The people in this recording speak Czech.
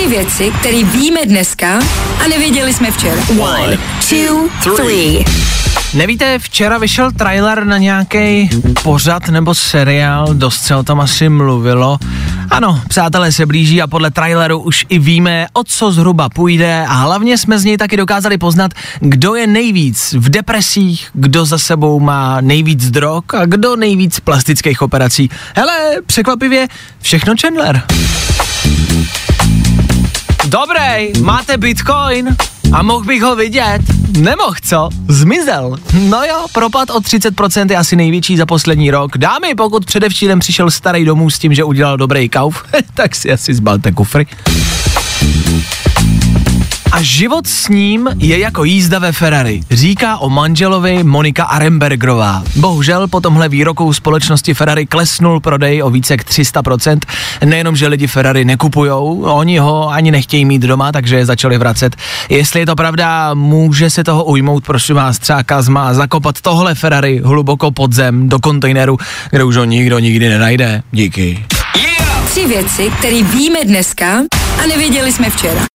Tři věci, které víme dneska a nevěděli jsme včera. One, two, three. Nevíte, včera vyšel trailer na nějaký pořad nebo seriál, dost se o tom asi mluvilo. Ano, přátelé se blíží a podle traileru už i víme, o co zhruba půjde a hlavně jsme z něj taky dokázali poznat, kdo je nejvíc v depresích, kdo za sebou má nejvíc drog a kdo nejvíc plastických operací. Hele, překvapivě, všechno Chandler. Dobrý, máte bitcoin? A mohl bych ho vidět? Nemohl, co? Zmizel. No jo, propad o 30% je asi největší za poslední rok. Dámy, pokud předevčírem přišel starý domů s tím, že udělal dobrý kauf, tak si asi zbalte kufry. A život s ním je jako jízda ve Ferrari, říká o manželovi Monika Arembergerová. Bohužel po tomhle výroku společnosti Ferrari klesnul prodej o více jak 300%. Nejenom, že lidi Ferrari nekupujou, oni ho ani nechtějí mít doma, takže je začali vracet. Jestli je to pravda, může se toho ujmout, prosím vás, třeba Kazma zakopat tohle Ferrari hluboko pod zem do kontejneru, kde už ho nikdo nikdy nenajde. Díky. Tři věci, které víme dneska a nevěděli jsme včera.